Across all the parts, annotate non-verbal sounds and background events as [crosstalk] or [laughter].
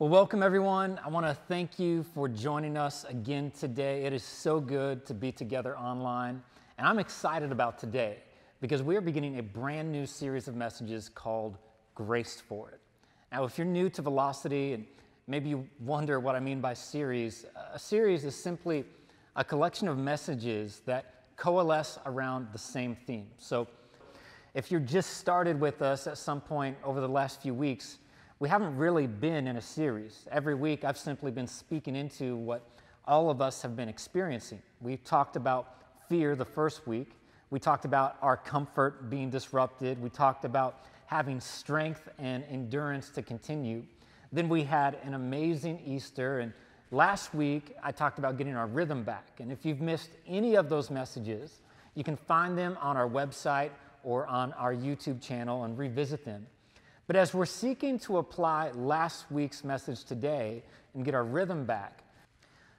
Well, welcome everyone. I want to thank you for joining us again today. It is so good to be together online. And I'm excited about today because we are beginning a brand new series of messages called Graced for It. Now, if you're new to Velocity and maybe you wonder what I mean by series, a series is simply a collection of messages that coalesce around the same theme. So, if you're just started with us at some point over the last few weeks, we haven't really been in a series. Every week, I've simply been speaking into what all of us have been experiencing. We've talked about fear the first week. We talked about our comfort being disrupted. We talked about having strength and endurance to continue. Then we had an amazing Easter. And last week, I talked about getting our rhythm back. And if you've missed any of those messages, you can find them on our website or on our YouTube channel and revisit them. But as we're seeking to apply last week's message today and get our rhythm back,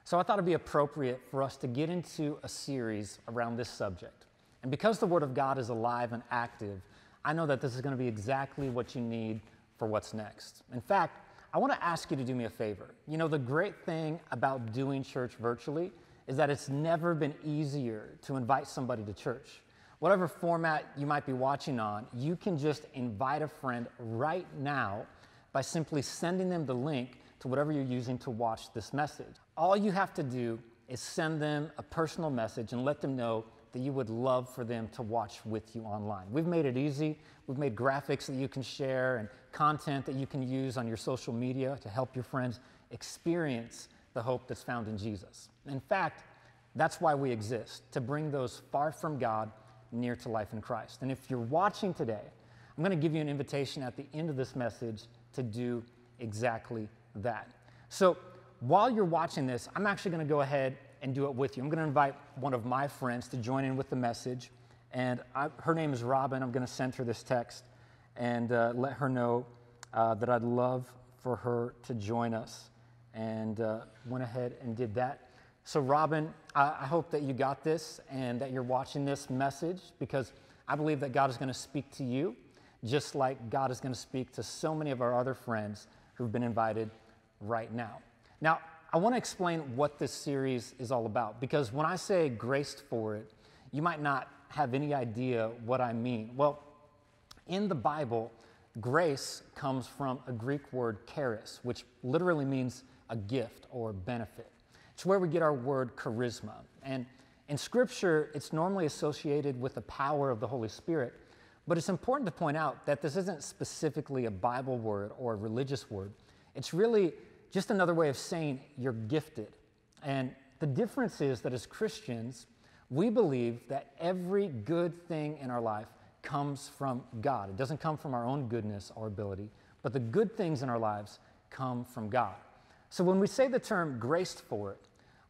so I thought it'd be appropriate for us to get into a series around this subject. And because the Word of God is alive and active, I know that this is going to be exactly what you need for what's next. In fact, I want to ask you to do me a favor. You know, the great thing about doing church virtually is that it's never been easier to invite somebody to church whatever format you might be watching on, you can just invite a friend right now by simply sending them the link to whatever you're using to watch this message. All you have to do is send them a personal message and let them know that you would love for them to watch with you online. We've made it easy. We've made graphics that you can share and content that you can use on your social media to help your friends experience the hope that's found in Jesus. In fact, that's why we exist, to bring those far from God near to life in Christ. And if you're watching today, I'm going to give you an invitation at the end of this message to do exactly that. So while you're watching this, I'm actually going to go ahead and do it with you. I'm going to invite one of my friends to join in with the message. And I, her name is Robin. I'm going to send her this text and uh, let her know uh, that I'd love for her to join us. And uh, went ahead and did that. So, Robin, I hope that you got this and that you're watching this message because I believe that God is going to speak to you just like God is going to speak to so many of our other friends who've been invited right now. Now, I want to explain what this series is all about because when I say graced for it, you might not have any idea what I mean. Well, in the Bible, grace comes from a Greek word charis, which literally means a gift or benefit. It's where we get our word charisma. And in Scripture, it's normally associated with the power of the Holy Spirit. But it's important to point out that this isn't specifically a Bible word or a religious word. It's really just another way of saying you're gifted. And the difference is that as Christians, we believe that every good thing in our life comes from God. It doesn't come from our own goodness or ability, but the good things in our lives come from God. So when we say the term graced for it,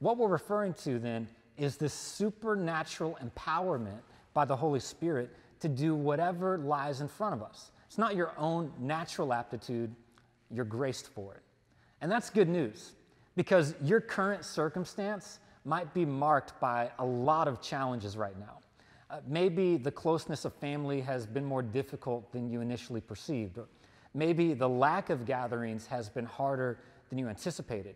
what we're referring to then is this supernatural empowerment by the Holy Spirit to do whatever lies in front of us. It's not your own natural aptitude, you're graced for it. And that's good news because your current circumstance might be marked by a lot of challenges right now. Uh, maybe the closeness of family has been more difficult than you initially perceived, or maybe the lack of gatherings has been harder than you anticipated.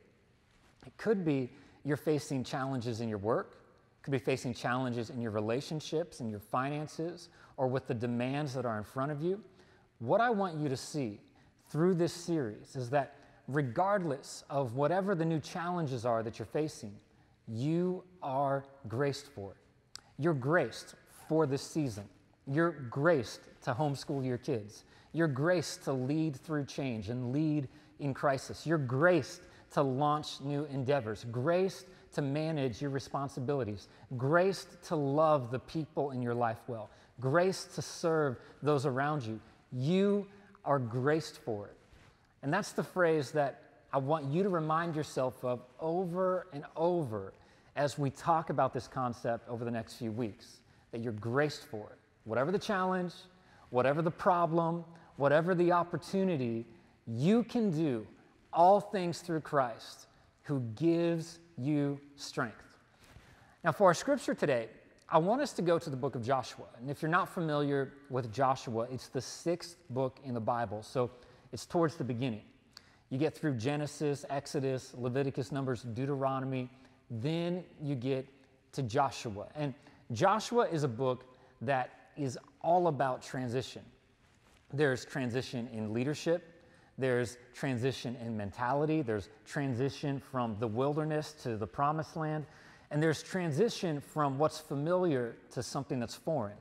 It could be you're facing challenges in your work, could be facing challenges in your relationships and your finances or with the demands that are in front of you. What I want you to see through this series is that regardless of whatever the new challenges are that you're facing, you are graced for it. You're graced for this season. You're graced to homeschool your kids. You're graced to lead through change and lead in crisis. You're graced to launch new endeavors, graced to manage your responsibilities, graced to love the people in your life well, graced to serve those around you. You are graced for it. And that's the phrase that I want you to remind yourself of over and over as we talk about this concept over the next few weeks that you're graced for it. Whatever the challenge, whatever the problem, whatever the opportunity, you can do all things through Christ who gives you strength. Now, for our scripture today, I want us to go to the book of Joshua. And if you're not familiar with Joshua, it's the sixth book in the Bible, so it's towards the beginning. You get through Genesis, Exodus, Leviticus, Numbers, Deuteronomy, then you get to Joshua. And Joshua is a book that is all about transition. There's transition in leadership, there's transition in mentality, there's transition from the wilderness to the promised land, and there's transition from what's familiar to something that's foreign,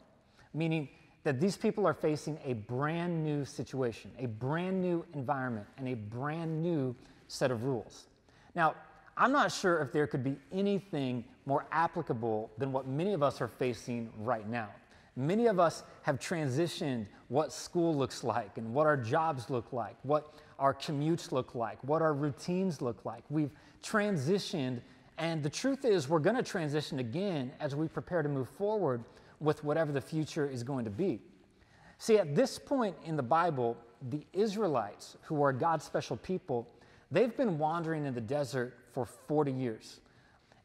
meaning that these people are facing a brand new situation, a brand new environment, and a brand new set of rules. Now, I'm not sure if there could be anything more applicable than what many of us are facing right now. Many of us have transitioned what school looks like and what our jobs look like, what our commutes look like, what our routines look like. We've transitioned, and the truth is, we're going to transition again as we prepare to move forward with whatever the future is going to be. See, at this point in the Bible, the Israelites, who are God's special people, they've been wandering in the desert for 40 years.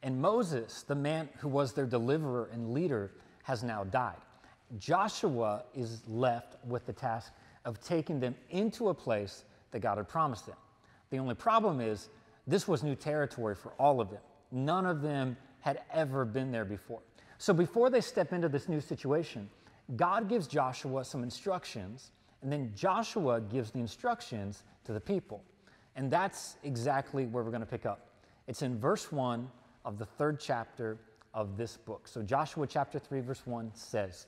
And Moses, the man who was their deliverer and leader, has now died. Joshua is left with the task of taking them into a place that God had promised them. The only problem is, this was new territory for all of them. None of them had ever been there before. So before they step into this new situation, God gives Joshua some instructions, and then Joshua gives the instructions to the people. And that's exactly where we're going to pick up. It's in verse 1 of the third chapter of this book. So Joshua chapter 3, verse 1 says,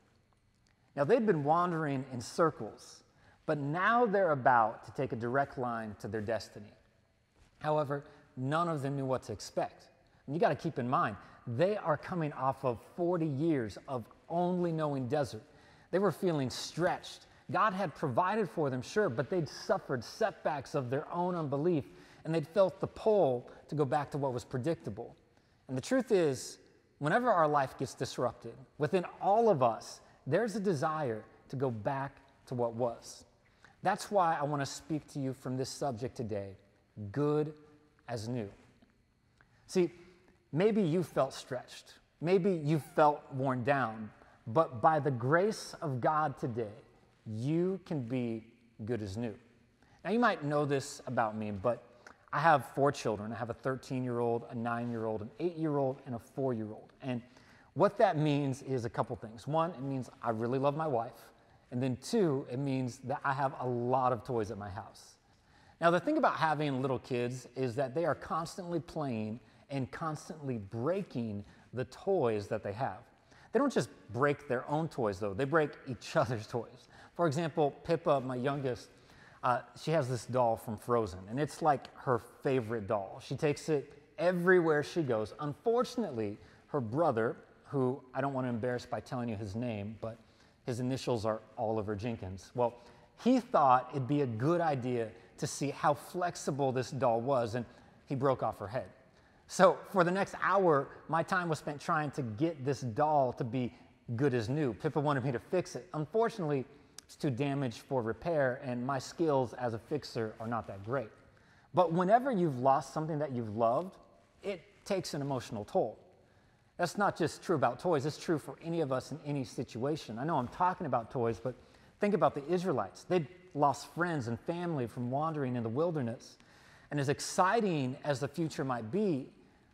Now, they'd been wandering in circles, but now they're about to take a direct line to their destiny. However, none of them knew what to expect. And you got to keep in mind, they are coming off of 40 years of only knowing desert. They were feeling stretched. God had provided for them, sure, but they'd suffered setbacks of their own unbelief and they'd felt the pull to go back to what was predictable. And the truth is, whenever our life gets disrupted, within all of us, there's a desire to go back to what was. That's why I want to speak to you from this subject today good as new. See, maybe you felt stretched, maybe you felt worn down, but by the grace of God today, you can be good as new. Now, you might know this about me, but I have four children. I have a 13 year old, a nine year old, an eight year old, and a four year old. And what that means is a couple things. One, it means I really love my wife. And then two, it means that I have a lot of toys at my house. Now, the thing about having little kids is that they are constantly playing and constantly breaking the toys that they have. They don't just break their own toys, though, they break each [laughs] other's toys. For example, Pippa, my youngest, uh, she has this doll from Frozen, and it's like her favorite doll. She takes it everywhere she goes. Unfortunately, her brother, who I don't want to embarrass by telling you his name, but his initials are Oliver Jenkins. Well, he thought it'd be a good idea to see how flexible this doll was, and he broke off her head. So, for the next hour, my time was spent trying to get this doll to be good as new. Pippa wanted me to fix it. Unfortunately, it's too damaged for repair, and my skills as a fixer are not that great. But whenever you've lost something that you've loved, it takes an emotional toll. That's not just true about toys, it's true for any of us in any situation. I know I'm talking about toys, but think about the Israelites. They'd lost friends and family from wandering in the wilderness. And as exciting as the future might be,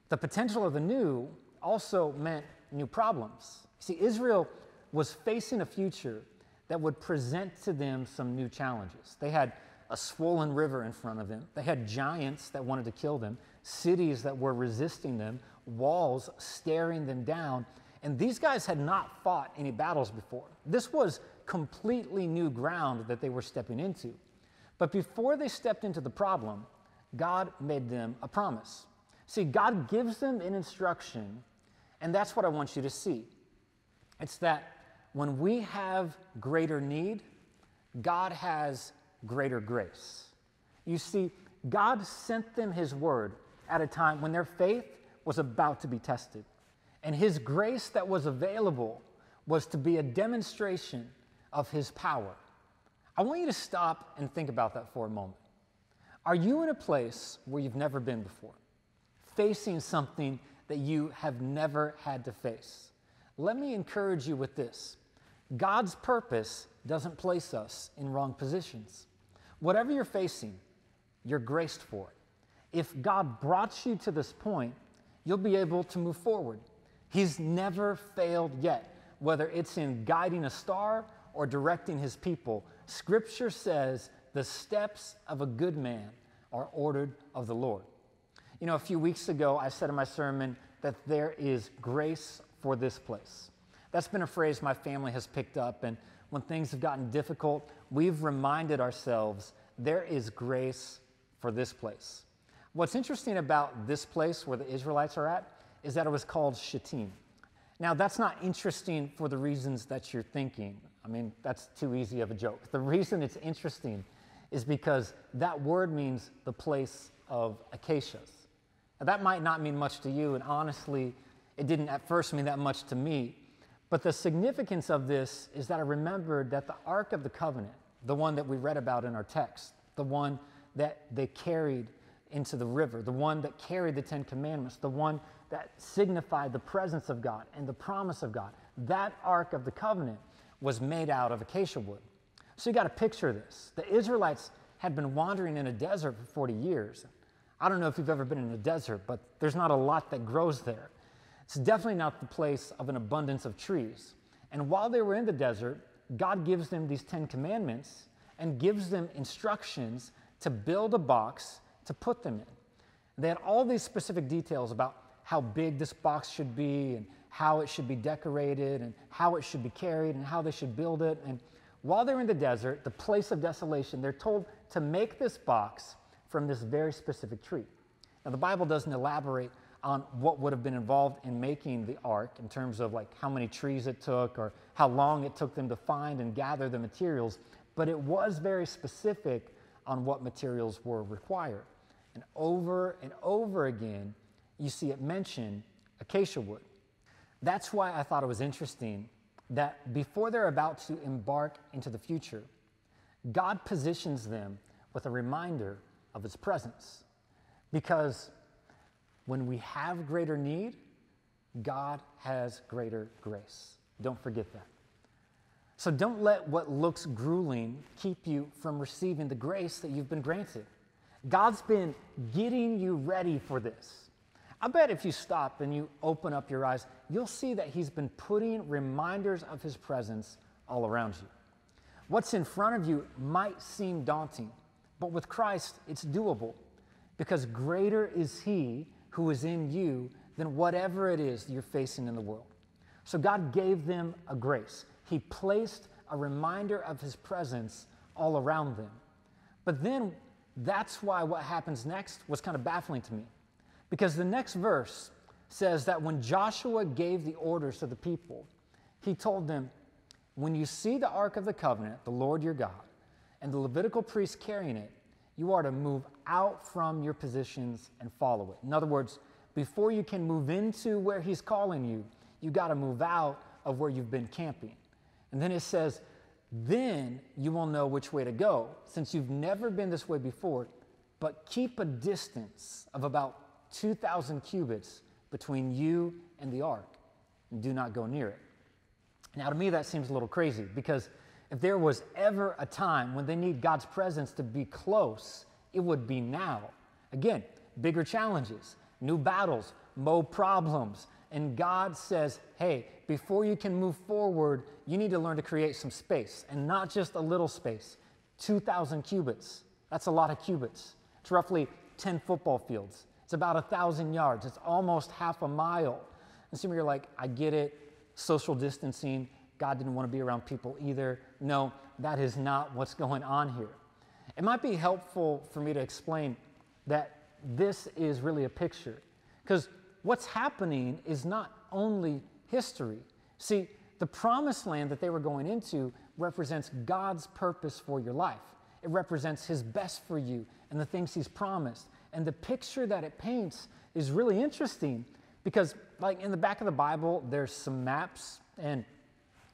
the potential of the new also meant new problems. See, Israel was facing a future that would present to them some new challenges. They had a swollen river in front of them, they had giants that wanted to kill them, cities that were resisting them, walls staring them down. And these guys had not fought any battles before. This was completely new ground that they were stepping into. But before they stepped into the problem, God made them a promise. See, God gives them an instruction, and that's what I want you to see. It's that when we have greater need, God has greater grace. You see, God sent them His word at a time when their faith was about to be tested. And His grace that was available was to be a demonstration of His power. I want you to stop and think about that for a moment. Are you in a place where you've never been before, facing something that you have never had to face? Let me encourage you with this God's purpose doesn't place us in wrong positions. Whatever you're facing, you're graced for it. If God brought you to this point, you'll be able to move forward. He's never failed yet, whether it's in guiding a star or directing his people. Scripture says the steps of a good man are ordered of the Lord. You know, a few weeks ago, I said in my sermon that there is grace for this place. That's been a phrase my family has picked up, and when things have gotten difficult, we've reminded ourselves there is grace for this place. What's interesting about this place where the Israelites are at is that it was called Shittim. Now, that's not interesting for the reasons that you're thinking. I mean, that's too easy of a joke. The reason it's interesting is because that word means the place of acacias. Now, that might not mean much to you, and honestly, it didn't at first mean that much to me. But the significance of this is that I remembered that the Ark of the Covenant, the one that we read about in our text, the one that they carried into the river, the one that carried the Ten Commandments, the one that signified the presence of God and the promise of God, that Ark of the Covenant was made out of acacia wood. So you got to picture this. The Israelites had been wandering in a desert for 40 years. I don't know if you've ever been in a desert, but there's not a lot that grows there. It's definitely not the place of an abundance of trees. And while they were in the desert, God gives them these Ten Commandments and gives them instructions to build a box to put them in. They had all these specific details about how big this box should be and how it should be decorated and how it should be carried and how they should build it. And while they're in the desert, the place of desolation, they're told to make this box from this very specific tree. Now, the Bible doesn't elaborate on what would have been involved in making the ark in terms of like how many trees it took or how long it took them to find and gather the materials, but it was very specific on what materials were required. And over and over again, you see it mention acacia wood. That's why I thought it was interesting that before they're about to embark into the future, God positions them with a reminder of his presence. Because when we have greater need, God has greater grace. Don't forget that. So don't let what looks grueling keep you from receiving the grace that you've been granted. God's been getting you ready for this. I bet if you stop and you open up your eyes, you'll see that He's been putting reminders of His presence all around you. What's in front of you might seem daunting, but with Christ, it's doable because greater is He who is in you than whatever it is you're facing in the world. So God gave them a grace. He placed a reminder of His presence all around them. But then that's why what happens next was kind of baffling to me. Because the next verse says that when Joshua gave the orders to the people, he told them, When you see the Ark of the Covenant, the Lord your God, and the Levitical priests carrying it, you are to move out from your positions and follow it. In other words, before you can move into where he's calling you, you got to move out of where you've been camping. And then it says, then you will know which way to go, since you've never been this way before, but keep a distance of about 2,000 cubits between you and the ark, and do not go near it. Now, to me, that seems a little crazy because if there was ever a time when they need God's presence to be close, it would be now. Again, bigger challenges, new battles, more problems. And God says, hey, before you can move forward, you need to learn to create some space, and not just a little space 2,000 cubits. That's a lot of cubits. It's roughly 10 football fields. It's about a 1,000 yards. It's almost half a mile. And some of you are like, I get it, social distancing. God didn't want to be around people either. No, that is not what's going on here. It might be helpful for me to explain that this is really a picture. Because what's happening is not only history. See, the promised land that they were going into represents God's purpose for your life. It represents His best for you and the things He's promised. And the picture that it paints is really interesting because, like in the back of the Bible, there's some maps, and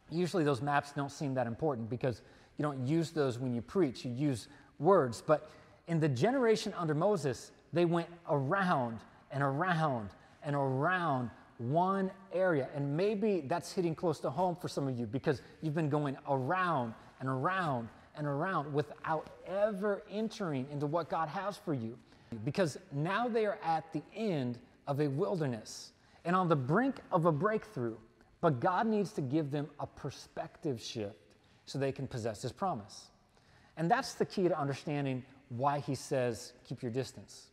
usually those maps don't seem that important because you don't use those when you preach, you use words. But in the generation under Moses, they went around and around and around one area. And maybe that's hitting close to home for some of you because you've been going around and around and around without ever entering into what God has for you. Because now they are at the end of a wilderness and on the brink of a breakthrough. But God needs to give them a perspective shift so they can possess His promise. And that's the key to understanding why He says, keep your distance.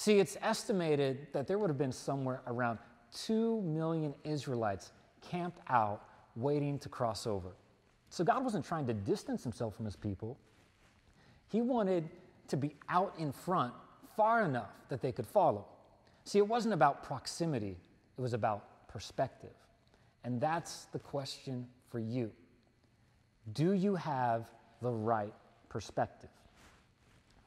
See, it's estimated that there would have been somewhere around 2 million Israelites camped out waiting to cross over. So God wasn't trying to distance himself from his people. He wanted to be out in front far enough that they could follow. See, it wasn't about proximity, it was about perspective. And that's the question for you. Do you have the right perspective?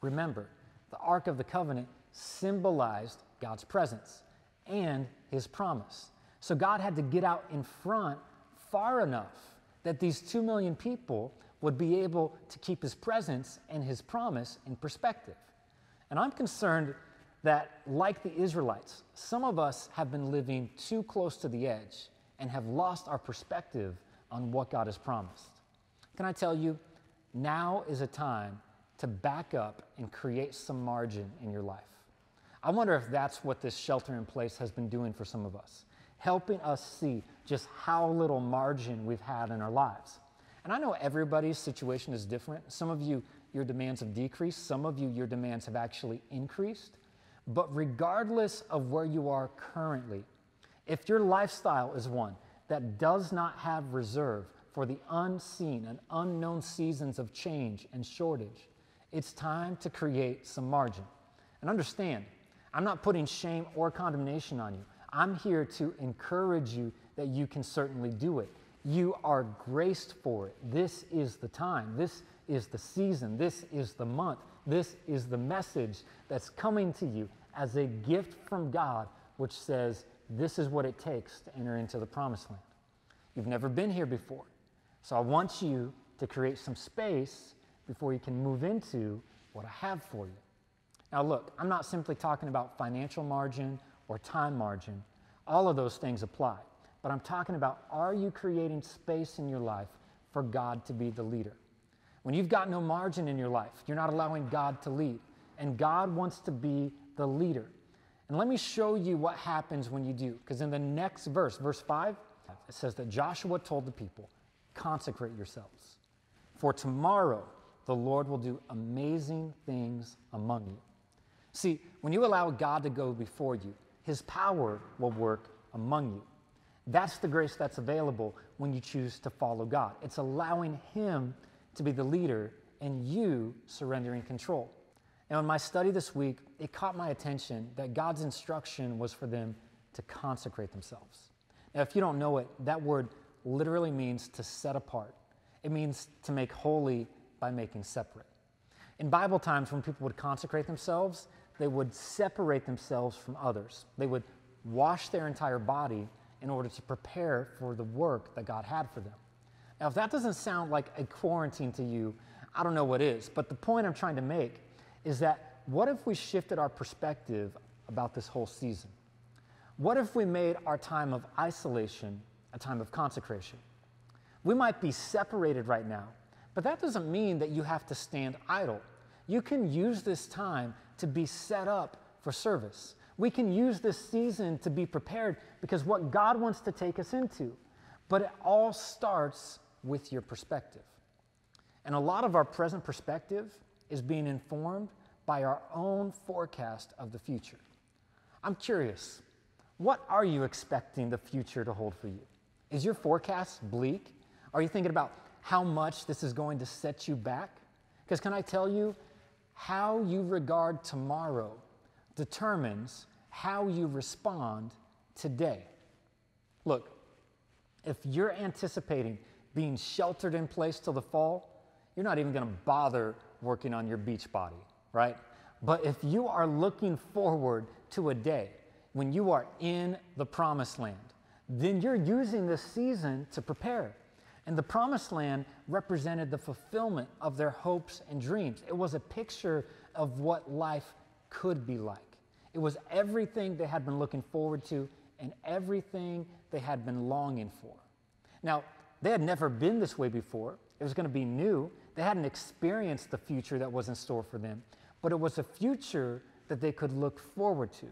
Remember, the Ark of the Covenant symbolized God's presence and his promise. So God had to get out in front far enough that these two million people would be able to keep his presence and his promise in perspective. And I'm concerned that, like the Israelites, some of us have been living too close to the edge and have lost our perspective on what God has promised. Can I tell you, now is a time to back up and create some margin in your life. I wonder if that's what this shelter in place has been doing for some of us, helping us see just how little margin we've had in our lives. And I know everybody's situation is different. Some of you, your demands have decreased, some of you, your demands have actually increased. But regardless of where you are currently, if your lifestyle is one that does not have reserve for the unseen and unknown seasons of change and shortage, it's time to create some margin. And understand, I'm not putting shame or condemnation on you. I'm here to encourage you that you can certainly do it. You are graced for it. This is the time. This is the season. This is the month. This is the message that's coming to you as a gift from God, which says, This is what it takes to enter into the promised land. You've never been here before. So I want you to create some space before you can move into what I have for you. Now, look, I'm not simply talking about financial margin or time margin. All of those things apply. But I'm talking about are you creating space in your life for God to be the leader? When you've got no margin in your life, you're not allowing God to lead. And God wants to be the leader. And let me show you what happens when you do. Because in the next verse, verse 5, it says that Joshua told the people, consecrate yourselves. For tomorrow the Lord will do amazing things among you. See, when you allow God to go before you, His power will work among you. That's the grace that's available when you choose to follow God. It's allowing Him to be the leader and you surrendering control. Now, in my study this week, it caught my attention that God's instruction was for them to consecrate themselves. Now, if you don't know it, that word literally means to set apart, it means to make holy by making separate. In Bible times, when people would consecrate themselves, they would separate themselves from others. They would wash their entire body in order to prepare for the work that God had for them. Now, if that doesn't sound like a quarantine to you, I don't know what is. But the point I'm trying to make is that what if we shifted our perspective about this whole season? What if we made our time of isolation a time of consecration? We might be separated right now, but that doesn't mean that you have to stand idle. You can use this time to be set up for service. We can use this season to be prepared because what God wants to take us into. But it all starts with your perspective. And a lot of our present perspective is being informed by our own forecast of the future. I'm curious, what are you expecting the future to hold for you? Is your forecast bleak? Are you thinking about how much this is going to set you back? Because can I tell you, how you regard tomorrow determines how you respond today. Look, if you're anticipating being sheltered in place till the fall, you're not even going to bother working on your beach body, right? But if you are looking forward to a day when you are in the promised land, then you're using this season to prepare. And the promised land represented the fulfillment of their hopes and dreams. It was a picture of what life could be like. It was everything they had been looking forward to and everything they had been longing for. Now, they had never been this way before. It was going to be new. They hadn't experienced the future that was in store for them, but it was a future that they could look forward to.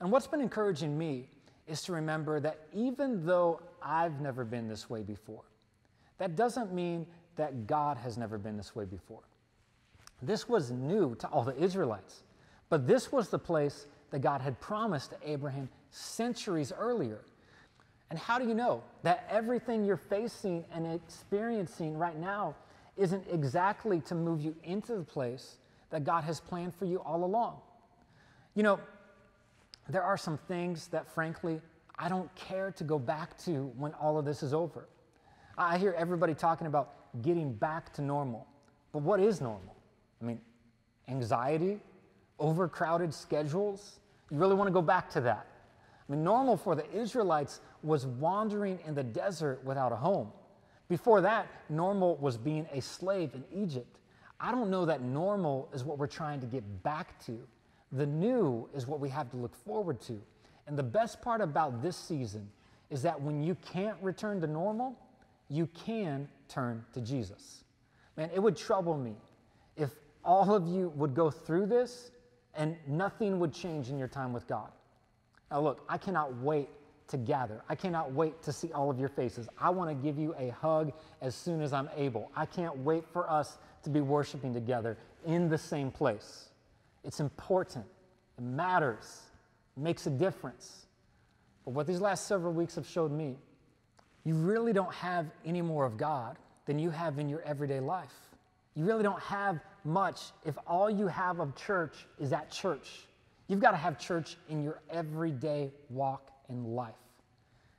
And what's been encouraging me is to remember that even though I've never been this way before, that doesn't mean that God has never been this way before. This was new to all the Israelites, but this was the place that God had promised to Abraham centuries earlier. And how do you know that everything you're facing and experiencing right now isn't exactly to move you into the place that God has planned for you all along? You know, there are some things that, frankly, I don't care to go back to when all of this is over. I hear everybody talking about getting back to normal. But what is normal? I mean, anxiety, overcrowded schedules. You really want to go back to that? I mean, normal for the Israelites was wandering in the desert without a home. Before that, normal was being a slave in Egypt. I don't know that normal is what we're trying to get back to. The new is what we have to look forward to. And the best part about this season is that when you can't return to normal, you can turn to Jesus. Man, it would trouble me if all of you would go through this and nothing would change in your time with God. Now, look, I cannot wait to gather. I cannot wait to see all of your faces. I want to give you a hug as soon as I'm able. I can't wait for us to be worshiping together in the same place. It's important, it matters, it makes a difference. But what these last several weeks have showed me, you really don't have any more of God than you have in your everyday life. You really don't have much if all you have of church is at church. You've got to have church in your everyday walk in life.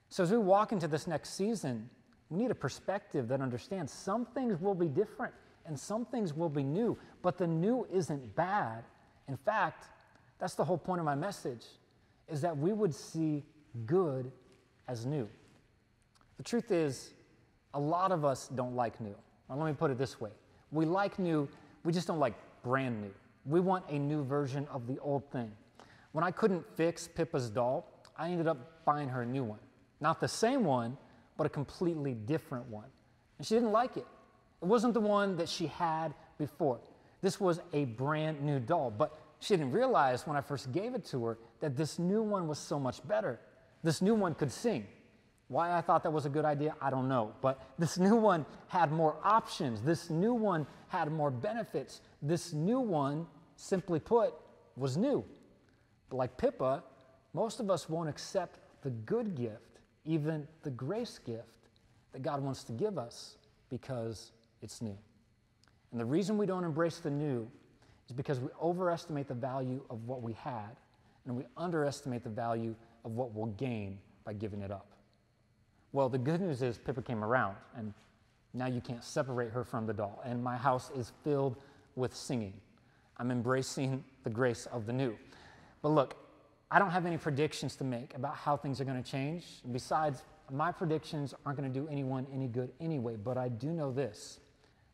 So, as we walk into this next season, we need a perspective that understands some things will be different and some things will be new, but the new isn't bad. In fact, that's the whole point of my message is that we would see good as new. The truth is, a lot of us don't like new. Or let me put it this way we like new, we just don't like brand new. We want a new version of the old thing. When I couldn't fix Pippa's doll, I ended up buying her a new one. Not the same one, but a completely different one. And she didn't like it. It wasn't the one that she had before. This was a brand new doll, but she didn't realize when I first gave it to her that this new one was so much better. This new one could sing. Why I thought that was a good idea, I don't know. But this new one had more options. This new one had more benefits. This new one, simply put, was new. But like Pippa, most of us won't accept the good gift, even the grace gift that God wants to give us because it's new. And the reason we don't embrace the new is because we overestimate the value of what we had and we underestimate the value of what we'll gain by giving it up. Well, the good news is Pippa came around, and now you can't separate her from the doll. And my house is filled with singing. I'm embracing the grace of the new. But look, I don't have any predictions to make about how things are going to change. Besides, my predictions aren't going to do anyone any good anyway. But I do know this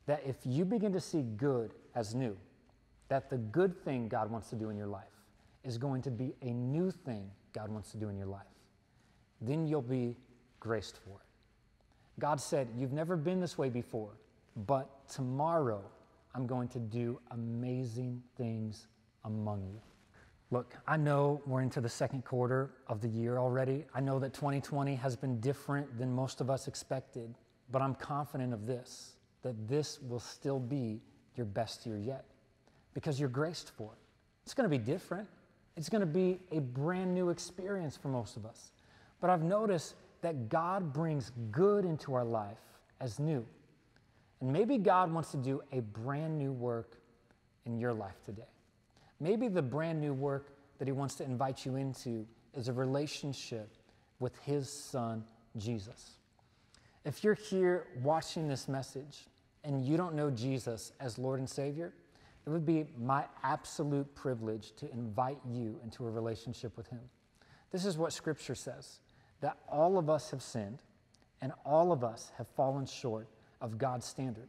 that if you begin to see good as new, that the good thing God wants to do in your life is going to be a new thing God wants to do in your life, then you'll be graced for it. God said, You've never been this way before, but tomorrow I'm going to do amazing things among you. Look, I know we're into the second quarter of the year already. I know that 2020 has been different than most of us expected, but I'm confident of this that this will still be your best year yet because you're graced for it. It's going to be different, it's going to be a brand new experience for most of us. But I've noticed that God brings good into our life as new. And maybe God wants to do a brand new work in your life today. Maybe the brand new work that He wants to invite you into is a relationship with His Son, Jesus. If you're here watching this message and you don't know Jesus as Lord and Savior, it would be my absolute privilege to invite you into a relationship with Him. This is what Scripture says that all of us have sinned and all of us have fallen short of God's standard.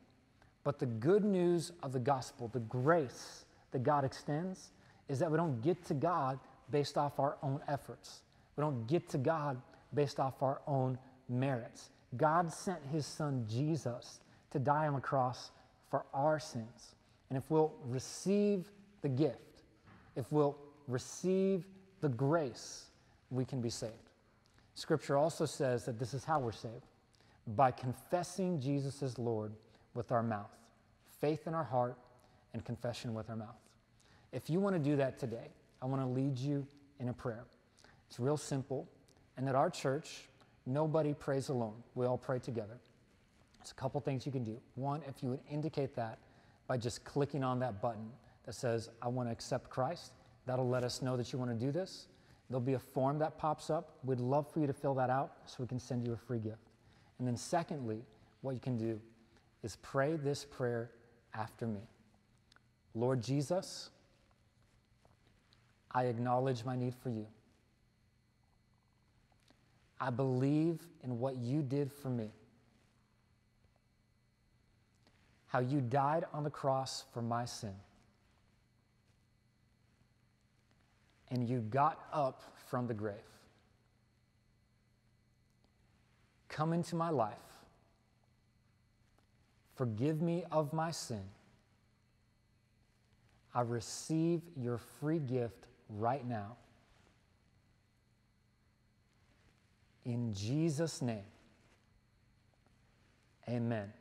But the good news of the gospel, the grace that God extends, is that we don't get to God based off our own efforts. We don't get to God based off our own merits. God sent his son Jesus to die on the cross for our sins. And if we'll receive the gift, if we'll receive the grace, we can be saved. Scripture also says that this is how we're saved by confessing Jesus as Lord with our mouth, faith in our heart, and confession with our mouth. If you want to do that today, I want to lead you in a prayer. It's real simple. And at our church, nobody prays alone. We all pray together. There's a couple things you can do. One, if you would indicate that by just clicking on that button that says, I want to accept Christ, that'll let us know that you want to do this. There'll be a form that pops up. We'd love for you to fill that out so we can send you a free gift. And then, secondly, what you can do is pray this prayer after me Lord Jesus, I acknowledge my need for you. I believe in what you did for me. How you died on the cross for my sin. And you got up from the grave. Come into my life. Forgive me of my sin. I receive your free gift right now. In Jesus' name, amen.